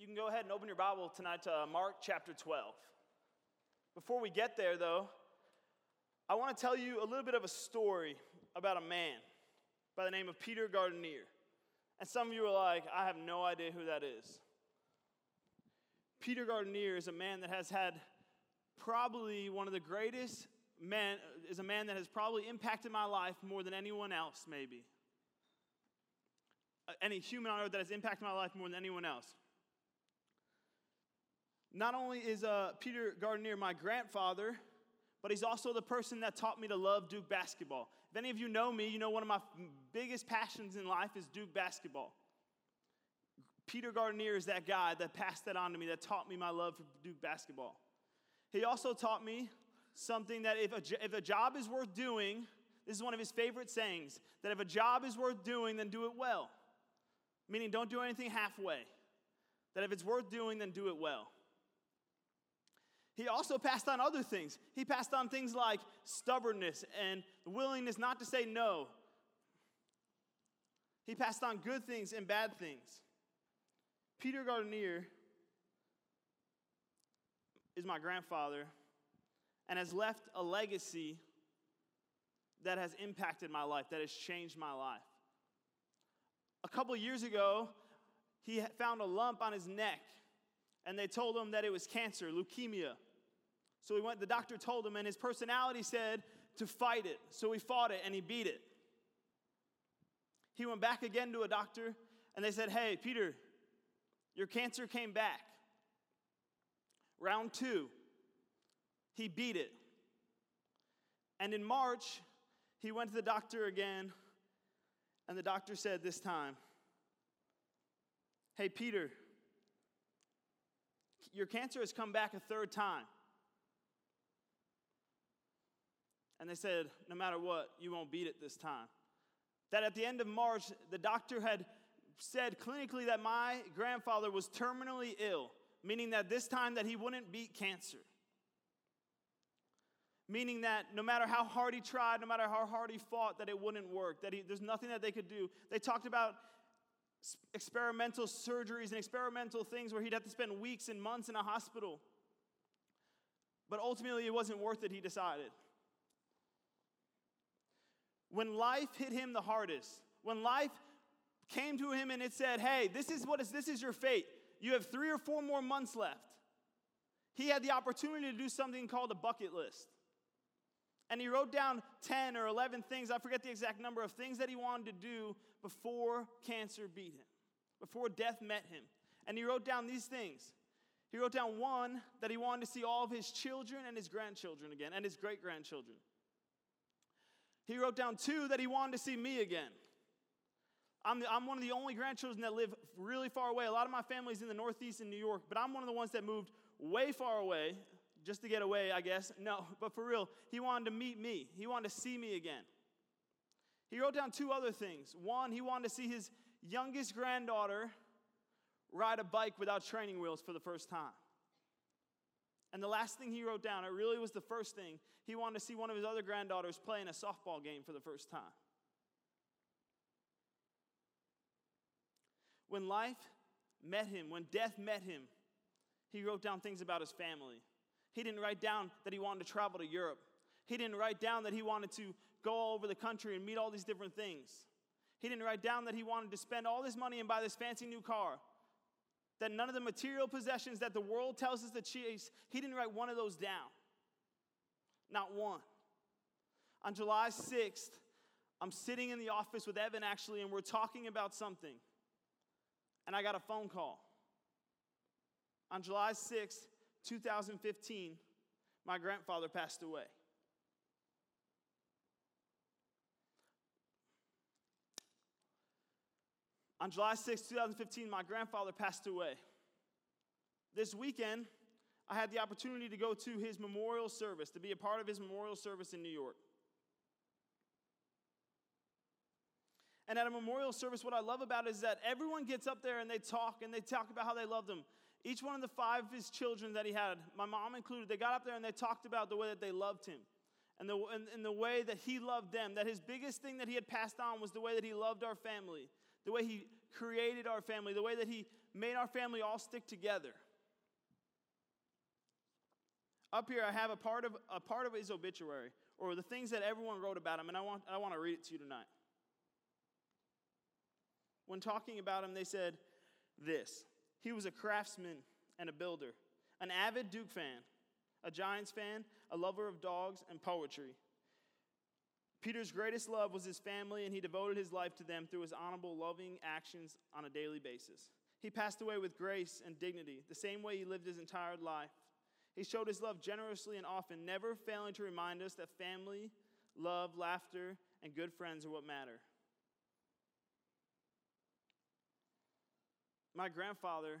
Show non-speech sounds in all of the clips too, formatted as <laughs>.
You can go ahead and open your Bible tonight to uh, Mark chapter 12. Before we get there, though, I want to tell you a little bit of a story about a man by the name of Peter Gardenier. And some of you are like, I have no idea who that is. Peter Gardenier is a man that has had probably one of the greatest men, is a man that has probably impacted my life more than anyone else, maybe. Uh, any human on earth that has impacted my life more than anyone else. Not only is uh, Peter Gardenier my grandfather, but he's also the person that taught me to love Duke basketball. If any of you know me, you know one of my biggest passions in life is Duke basketball. Peter Gardenier is that guy that passed that on to me, that taught me my love for Duke basketball. He also taught me something that if a, if a job is worth doing, this is one of his favorite sayings, that if a job is worth doing, then do it well. Meaning, don't do anything halfway. That if it's worth doing, then do it well. He also passed on other things. He passed on things like stubbornness and willingness not to say no. He passed on good things and bad things. Peter Gardenier is my grandfather and has left a legacy that has impacted my life, that has changed my life. A couple years ago, he found a lump on his neck, and they told him that it was cancer, leukemia. So he went, the doctor told him, and his personality said to fight it. So he fought it and he beat it. He went back again to a doctor, and they said, Hey, Peter, your cancer came back. Round two, he beat it. And in March, he went to the doctor again, and the doctor said this time, Hey, Peter, your cancer has come back a third time. And they said, No matter what, you won't beat it this time. That at the end of March, the doctor had said clinically that my grandfather was terminally ill, meaning that this time that he wouldn't beat cancer. Meaning that no matter how hard he tried, no matter how hard he fought, that it wouldn't work, that he, there's nothing that they could do. They talked about experimental surgeries and experimental things where he'd have to spend weeks and months in a hospital. But ultimately, it wasn't worth it, he decided. When life hit him the hardest, when life came to him and it said, Hey, this is what is this is your fate. You have three or four more months left. He had the opportunity to do something called a bucket list. And he wrote down 10 or 11 things, I forget the exact number of things that he wanted to do before cancer beat him, before death met him. And he wrote down these things. He wrote down one, that he wanted to see all of his children and his grandchildren again, and his great grandchildren. He wrote down two, that he wanted to see me again. I'm, the, I'm one of the only grandchildren that live really far away. A lot of my family's in the Northeast in New York, but I'm one of the ones that moved way far away just to get away, I guess. <laughs> No, but for real, he wanted to meet me. He wanted to see me again. He wrote down two other things. One, he wanted to see his youngest granddaughter ride a bike without training wheels for the first time. And the last thing he wrote down, it really was the first thing, he wanted to see one of his other granddaughters play in a softball game for the first time. When life met him, when death met him, he wrote down things about his family. He didn't write down that he wanted to travel to Europe. He didn't write down that he wanted to go all over the country and meet all these different things. He didn't write down that he wanted to spend all this money and buy this fancy new car. That none of the material possessions that the world tells us to chase, he didn't write one of those down. Not one. On July 6th, I'm sitting in the office with Evan actually, and we're talking about something and I got a phone call. On July 6th, 2015, my grandfather passed away. On July 6, 2015, my grandfather passed away. This weekend, I had the opportunity to go to his memorial service, to be a part of his memorial service in New York. And at a memorial service, what I love about it is that everyone gets up there and they talk and they talk about how they loved him. Each one of the five of his children that he had, my mom included, they got up there and they talked about the way that they loved him and the, and, and the way that he loved them. That his biggest thing that he had passed on was the way that he loved our family, the way he created our family, the way that He made our family all stick together. Up here, I have a part of, a part of his obituary, or the things that everyone wrote about him, and I want, I want to read it to you tonight. When talking about him, they said this He was a craftsman and a builder, an avid Duke fan, a Giants fan, a lover of dogs and poetry. Peter's greatest love was his family, and he devoted his life to them through his honorable, loving actions on a daily basis. He passed away with grace and dignity, the same way he lived his entire life. He showed his love generously and often, never failing to remind us that family, love, laughter, and good friends are what matter. My grandfather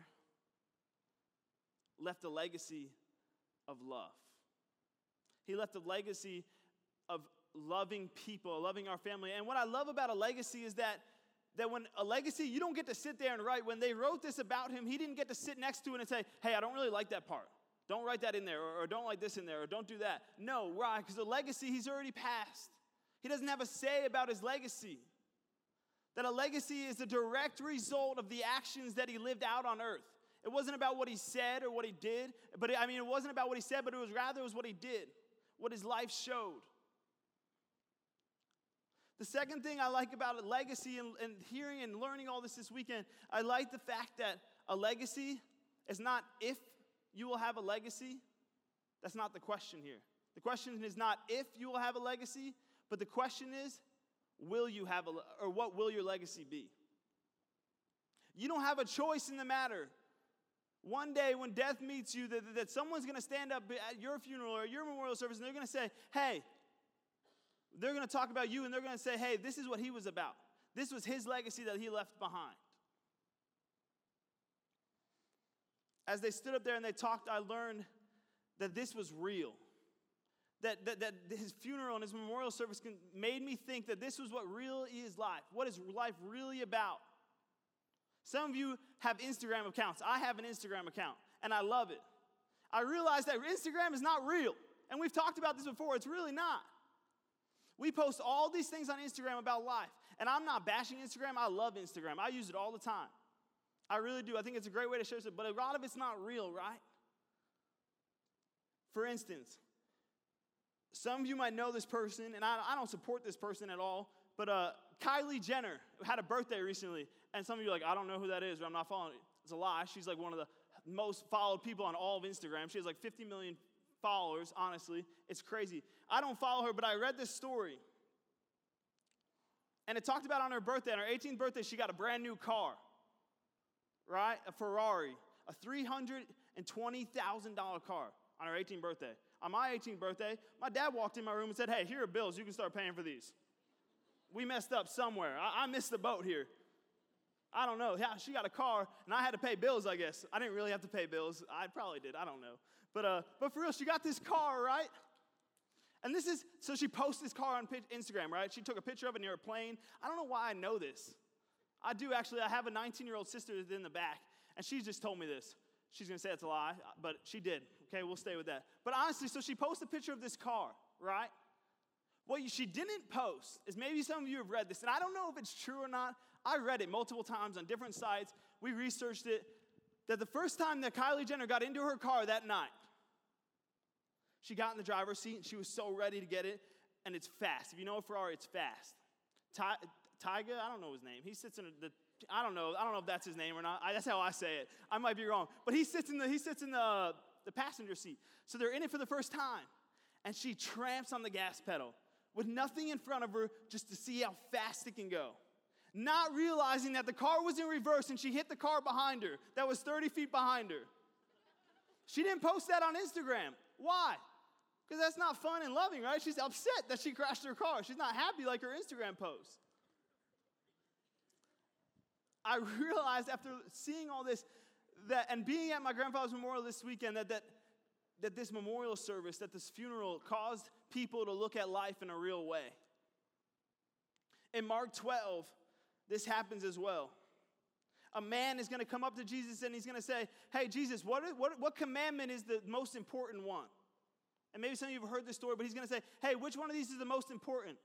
left a legacy of love. He left a legacy loving people, loving our family. And what I love about a legacy is that that when a legacy, you don't get to sit there and write. When they wrote this about him, he didn't get to sit next to it and say, hey, I don't really like that part. Don't write that in there, or, or don't like this in there, or don't do that. No, why? Because the legacy he's already passed. He doesn't have a say about his legacy. That a legacy is a direct result of the actions that he lived out on earth. It wasn't about what he said or what he did, but I mean, it wasn't about what he said, but it was rather it was what he did, what his life showed. The second thing I like about a legacy and, and hearing and learning all this this weekend, I like the fact that a legacy is not if you will have a legacy. That's not the question here. The question is not if you will have a legacy, but the question is, will you have a, or what will your legacy be? You don't have a choice in the matter. One day when death meets you, that, that someone's gonna stand up at your funeral or your memorial service and they're gonna say, hey, they're going to talk about you and they're going to say, hey, this is what he was about. This was his legacy that he left behind. As they stood up there and they talked, I learned that this was real. That, that, that his funeral and his memorial service made me think that this was what real is life. What is life really about? Some of you have Instagram accounts. I have an Instagram account, and I love it. I realize that Instagram is not real. And we've talked about this before, it's really not. We post all these things on Instagram about life. And I'm not bashing Instagram. I love Instagram. I use it all the time. I really do. I think it's a great way to share stuff, but a lot of it's not real, right? For instance, some of you might know this person, and I, I don't support this person at all, but uh, Kylie Jenner had a birthday recently, and some of you are like, I don't know who that is, or I'm not following it. It's a lie. She's like one of the most followed people on all of Instagram. She has like 50 million followers, honestly. It's crazy. I don't follow her, but I read this story. And it talked about on her birthday, on her 18th birthday, she got a brand new car, right? A Ferrari, a $320,000 car on her 18th birthday. On my 18th birthday, my dad walked in my room and said, Hey, here are bills. You can start paying for these. We messed up somewhere. I, I missed the boat here. I don't know. Yeah, she got a car, and I had to pay bills, I guess. I didn't really have to pay bills. I probably did. I don't know. But, uh, but for real, she got this car, right? And this is, so she posts this car on Instagram, right? She took a picture of it near a plane. I don't know why I know this. I do actually. I have a 19 year old sister that's in the back, and she just told me this. She's gonna say it's a lie, but she did. Okay, we'll stay with that. But honestly, so she posted a picture of this car, right? What she didn't post is maybe some of you have read this, and I don't know if it's true or not. I read it multiple times on different sites. We researched it. That the first time that Kylie Jenner got into her car that night, she got in the driver's seat and she was so ready to get it, and it's fast. If you know a Ferrari, it's fast. Ty, Tyga, I don't know his name. He sits in the, I don't know, I don't know if that's his name or not. I, that's how I say it. I might be wrong, but he sits in the he sits in the the passenger seat. So they're in it for the first time, and she tramps on the gas pedal with nothing in front of her, just to see how fast it can go. Not realizing that the car was in reverse and she hit the car behind her that was 30 feet behind her. She didn't post that on Instagram. Why? Because that's not fun and loving, right? She's upset that she crashed her car. She's not happy like her Instagram post. I <laughs> realized after seeing all this that and being at my grandfather's memorial this weekend that that that this memorial service, that this funeral caused people to look at life in a real way. In Mark 12, this happens as well. A man is going to come up to Jesus and he's going to say, Hey, Jesus, what, what, what commandment is the most important one? And maybe some of you have heard this story, but he's going to say, hey, which one of these is the most important?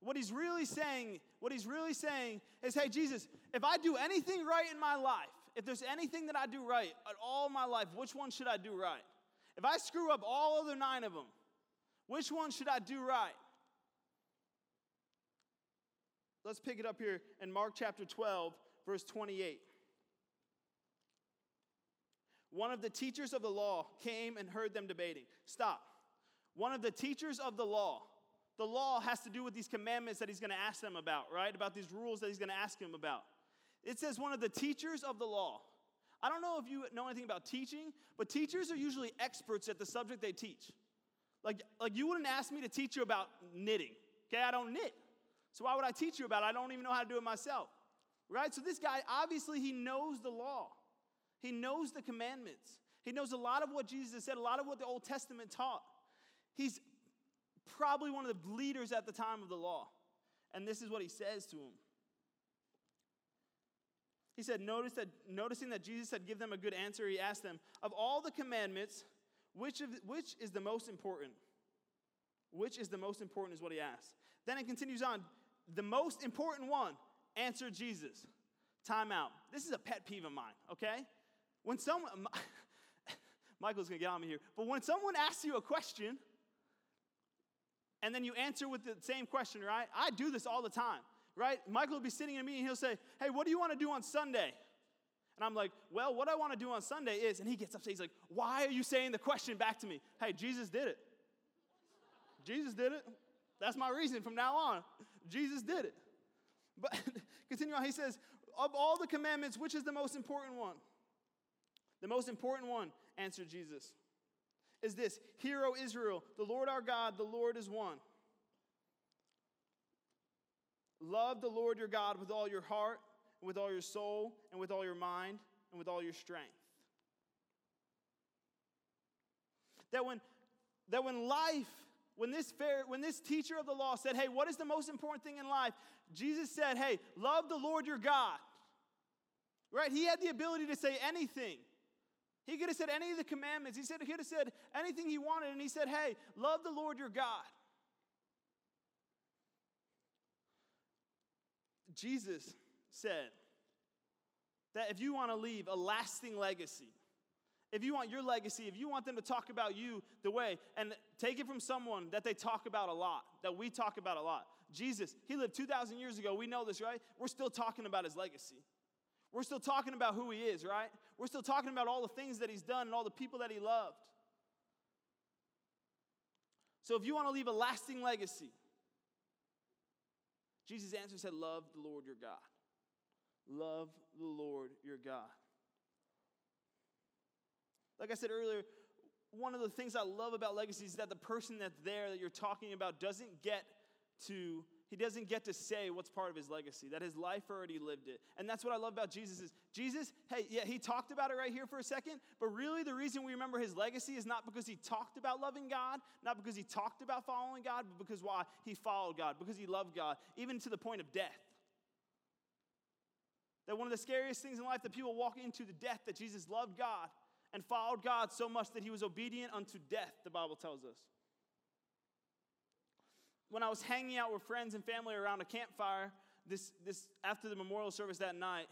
What he's really saying, what he's really saying is, hey, Jesus, if I do anything right in my life, if there's anything that I do right at all my life, which one should I do right? If I screw up all other nine of them, which one should I do right? Let's pick it up here in Mark chapter 12, verse 28. One of the teachers of the law came and heard them debating. Stop. One of the teachers of the law. The law has to do with these commandments that he's going to ask them about, right? About these rules that he's going to ask him about. It says one of the teachers of the law. I don't know if you know anything about teaching, but teachers are usually experts at the subject they teach. Like, like you wouldn't ask me to teach you about knitting. Okay, I don't knit. So why would I teach you about it? I don't even know how to do it myself. Right? So this guy, obviously, he knows the law. He knows the commandments. He knows a lot of what Jesus said, a lot of what the Old Testament taught. He's probably one of the leaders at the time of the law. And this is what he says to him. He said, Notice that, noticing that Jesus had given them a good answer, he asked them, Of all the commandments, which, of, which is the most important? Which is the most important, is what he asked. Then it continues on. The most important one, answer Jesus. Time out. This is a pet peeve of mine, okay? When someone, <laughs> Michael's gonna get on me here, but when someone asks you a question and then you answer with the same question, right? I do this all the time, right? Michael will be sitting in me and he'll say, Hey, what do you wanna do on Sunday? And I'm like, Well, what I wanna do on Sunday is, and he gets upset, he's like, Why are you saying the question back to me? Hey, Jesus did it. Jesus did it. That's my reason from now on. Jesus did it. But <laughs> continue on, he says, Of all the commandments, which is the most important one? The most important one, answered Jesus, is this Hear, O Israel, the Lord our God, the Lord is one. Love the Lord your God with all your heart, and with all your soul, and with all your mind, and with all your strength. That when, that when life, when this, when this teacher of the law said, Hey, what is the most important thing in life? Jesus said, Hey, love the Lord your God. Right? He had the ability to say anything. He could have said any of the commandments. He said he could have said anything he wanted, and he said, Hey, love the Lord your God. Jesus said that if you want to leave a lasting legacy, if you want your legacy, if you want them to talk about you the way, and take it from someone that they talk about a lot, that we talk about a lot. Jesus, he lived 2,000 years ago. We know this, right? We're still talking about his legacy. We're still talking about who he is, right? We're still talking about all the things that he's done and all the people that he loved. So if you want to leave a lasting legacy, Jesus' answer said, Love the Lord your God. Love the Lord your God. Like I said earlier, one of the things I love about legacy is that the person that's there that you're talking about doesn't get to he doesn't get to say what's part of his legacy, that his life already lived it. And that's what I love about Jesus is Jesus, hey, yeah, he talked about it right here for a second, but really the reason we remember his legacy is not because he talked about loving God, not because he talked about following God, but because why? He followed God, because he loved God, even to the point of death. That one of the scariest things in life that people walk into the death that Jesus loved God and followed God so much that he was obedient unto death, the Bible tells us when I was hanging out with friends and family around a campfire this, this after the memorial service that night,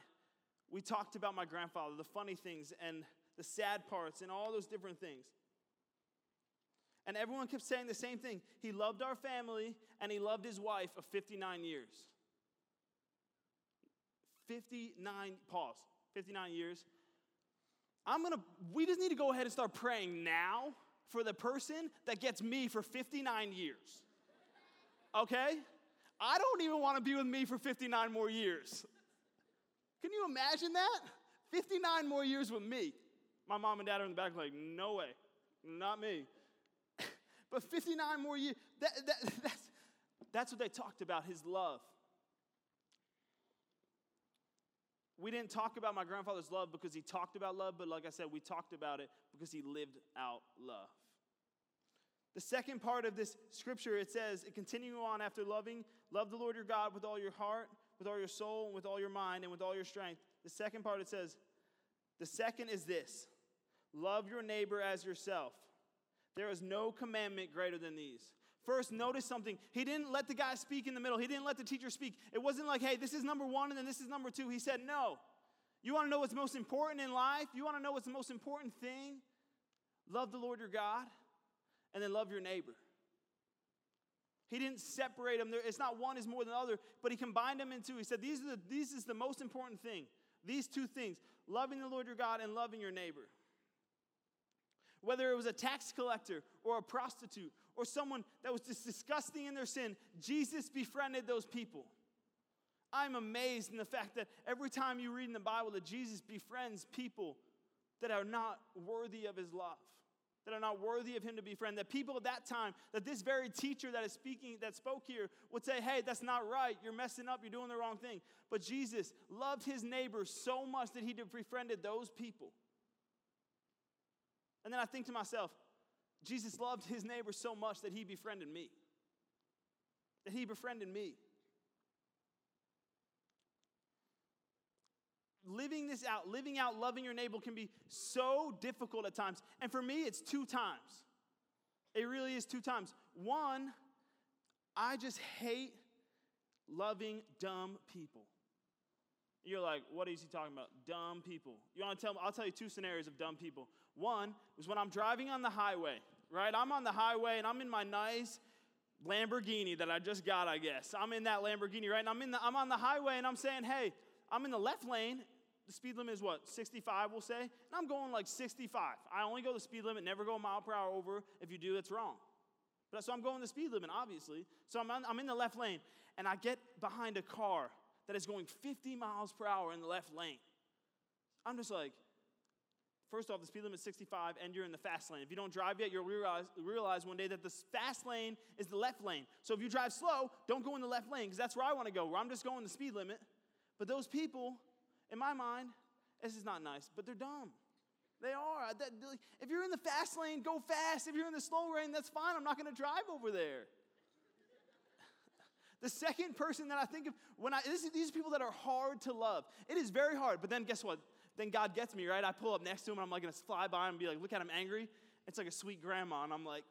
we talked about my grandfather, the funny things and the sad parts and all those different things. And everyone kept saying the same thing. He loved our family and he loved his wife of 59 years. 59, pause, 59 years. I'm gonna, we just need to go ahead and start praying now for the person that gets me for 59 years okay? I don't even want to be with me for 59 more years. Can you imagine that? 59 more years with me. My mom and dad are in the back, like, no way, not me. <laughs> but 59 more years, that, that, <laughs> that's, that's what they talked about his love. We didn't talk about my grandfather's love because he talked about love, but like I said, we talked about it because he lived out love. The second part of this scripture, it says, it continue on after loving, love the Lord your God with all your heart, with all your soul, and with all your mind, and with all your strength. The second part, it says, the second is this love your neighbor as yourself. There is no commandment greater than these. First, notice something. He didn't let the guy speak in the middle. He didn't let the teacher speak. It wasn't like, hey, this is number one and then this is number two. He said, no. You want to know what's most important in life? You want to know what's the most important thing? Love the Lord your God and then love your neighbor. He didn't separate them. It's not one is more than the other, but he combined them into. He said, these are the, these is the most important thing. These two things: loving the Lord your God and loving your neighbor. Whether it was a tax collector or a prostitute or someone that was just disgusting in their sin, Jesus befriended those people. I'm amazed in the fact that every time you read in the Bible that Jesus befriends people that are not worthy of his love, that are not worthy of him to befriend. That people at that time, that this very teacher that is speaking, that spoke here, would say, Hey, that's not right. You're messing up. You're doing the wrong thing. But Jesus loved his neighbors so much that he befriended those people. And then I think to myself, Jesus loved his neighbor so much that he befriended me. That he befriended me. Living this out, living out loving your neighbor can be so difficult at times. And for me, it's two times. It really is two times. One, I just hate loving dumb people. You're like, what is he talking about? Dumb people. You want to tell me? I'll tell you two scenarios of dumb people. One was when I'm driving on the highway, right? I'm on the highway and I'm in my nice Lamborghini that I just got, I guess. I'm in that Lamborghini, right? And I'm in the I'm on the highway and I'm saying, hey, I'm in the left lane. The speed limit is what, 65, we'll say? And I'm going like 65. I only go the speed limit, never go a mile per hour over. If you do, it's wrong. But so I'm going the speed limit, obviously. So I'm, on, I'm in the left lane, and I get behind a car that is going 50 miles per hour in the left lane. I'm just like, First off, the speed limit is 65 and you're in the fast lane. If you don't drive yet, you'll realize, realize one day that the fast lane is the left lane. So if you drive slow, don't go in the left lane because that's where I want to go, where I'm just going the speed limit. But those people, in my mind, this is not nice, but they're dumb. They are. If you're in the fast lane, go fast. If you're in the slow lane, that's fine. I'm not going to drive over there. <laughs> The second person that I think of when I this, these people that are hard to love. It is very hard, but then guess what? Then God gets me, right? I pull up next to him and I'm like gonna fly by him and be like, look at him angry. It's like a sweet grandma, and I'm like,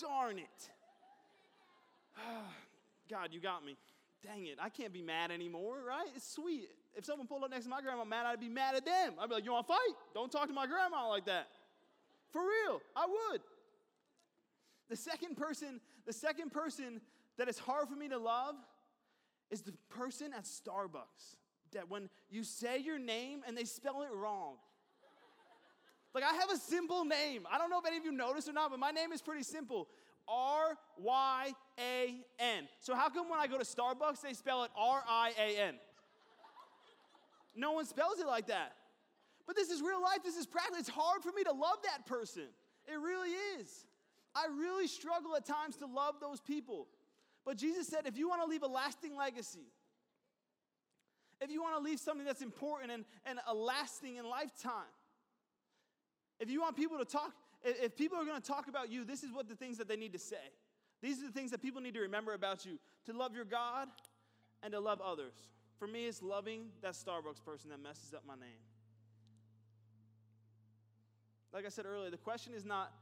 darn it. <sighs> God, you got me. Dang it, I can't be mad anymore, right? It's sweet. If someone pulled up next to my grandma mad, I'd be mad at them. I'd be like, you wanna fight? Don't talk to my grandma like that. For real, I would. The second person, the second person that is hard for me to love is the person at Starbucks that when you say your name and they spell it wrong. Like, I have a simple name. I don't know if any of you noticed or not, but my name is pretty simple R Y A N. So, how come when I go to Starbucks, they spell it R I A N? No one spells it like that. But this is real life, this is practice. It's hard for me to love that person. It really is. I really struggle at times to love those people. But Jesus said, if you want to leave a lasting legacy, if you want to leave something that's important and, and a lasting in lifetime, if you want people to talk, if people are going to talk about you, this is what the things that they need to say. These are the things that people need to remember about you to love your God and to love others. For me, it's loving that Starbucks person that messes up my name. Like I said earlier, the question is not,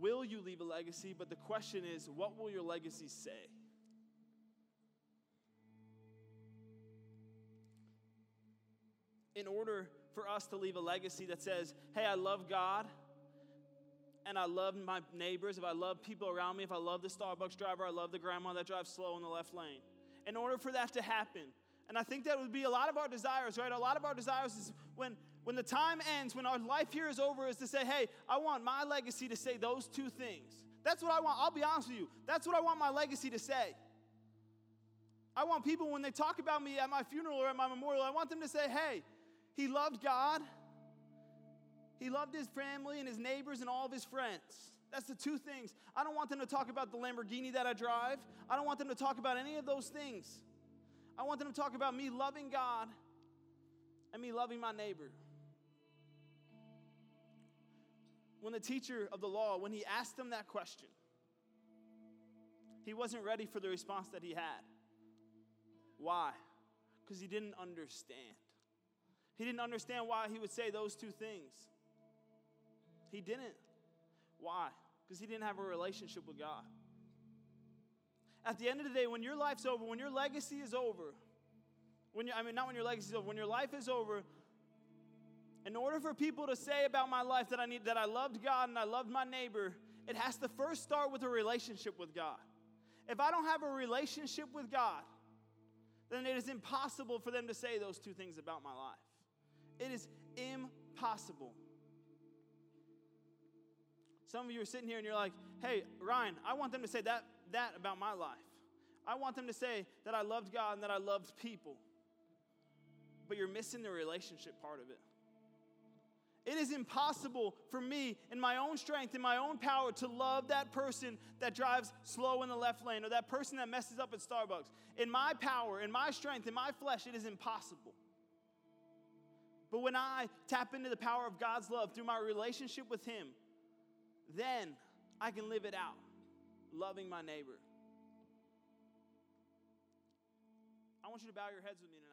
will you leave a legacy, but the question is, what will your legacy say? In order for us to leave a legacy that says, hey, I love God and I love my neighbors, if I love people around me, if I love the Starbucks driver, I love the grandma that drives slow in the left lane. In order for that to happen, and I think that would be a lot of our desires, right? A lot of our desires is when, when the time ends, when our life here is over, is to say, hey, I want my legacy to say those two things. That's what I want. I'll be honest with you. That's what I want my legacy to say. I want people, when they talk about me at my funeral or at my memorial, I want them to say, hey, he loved God, he loved his family and his neighbors and all of his friends. That's the two things. I don't want them to talk about the Lamborghini that I drive. I don't want them to talk about any of those things. I want them to talk about me loving God and me loving my neighbor. When the teacher of the law, when he asked him that question, he wasn't ready for the response that he had. Why? Because he didn't understand. He didn't understand why he would say those two things. He didn't. Why? Because he didn't have a relationship with God. At the end of the day, when your life's over, when your legacy is over, when you, I mean, not when your legacy is over, when your life is over, in order for people to say about my life that I need that I loved God and I loved my neighbor, it has to first start with a relationship with God. If I don't have a relationship with God, then it is impossible for them to say those two things about my life. It is impossible. Some of you are sitting here and you're like, hey, Ryan, I want them to say that, that about my life. I want them to say that I loved God and that I loved people. But you're missing the relationship part of it. It is impossible for me, in my own strength, in my own power, to love that person that drives slow in the left lane or that person that messes up at Starbucks. In my power, in my strength, in my flesh, it is impossible. But when I tap into the power of God's love through my relationship with Him, then I can live it out, loving my neighbor. I want you to bow your heads with me